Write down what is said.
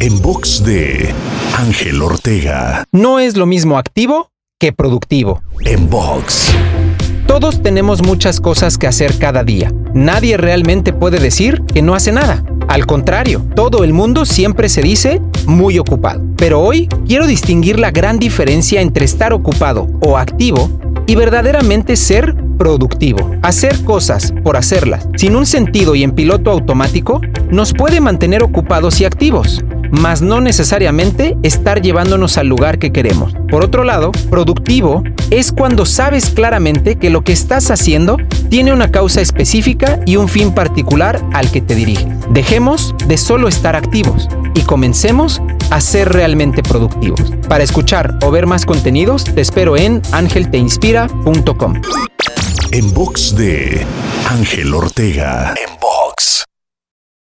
En box de Ángel Ortega. No es lo mismo activo que productivo. En box. Todos tenemos muchas cosas que hacer cada día. Nadie realmente puede decir que no hace nada. Al contrario, todo el mundo siempre se dice muy ocupado. Pero hoy quiero distinguir la gran diferencia entre estar ocupado o activo y verdaderamente ser productivo. Hacer cosas por hacerlas, sin un sentido y en piloto automático, nos puede mantener ocupados y activos mas no necesariamente estar llevándonos al lugar que queremos. Por otro lado, productivo es cuando sabes claramente que lo que estás haciendo tiene una causa específica y un fin particular al que te dirige. Dejemos de solo estar activos y comencemos a ser realmente productivos. Para escuchar o ver más contenidos, te espero en angelteinspira.com. En box de Ángel Ortega.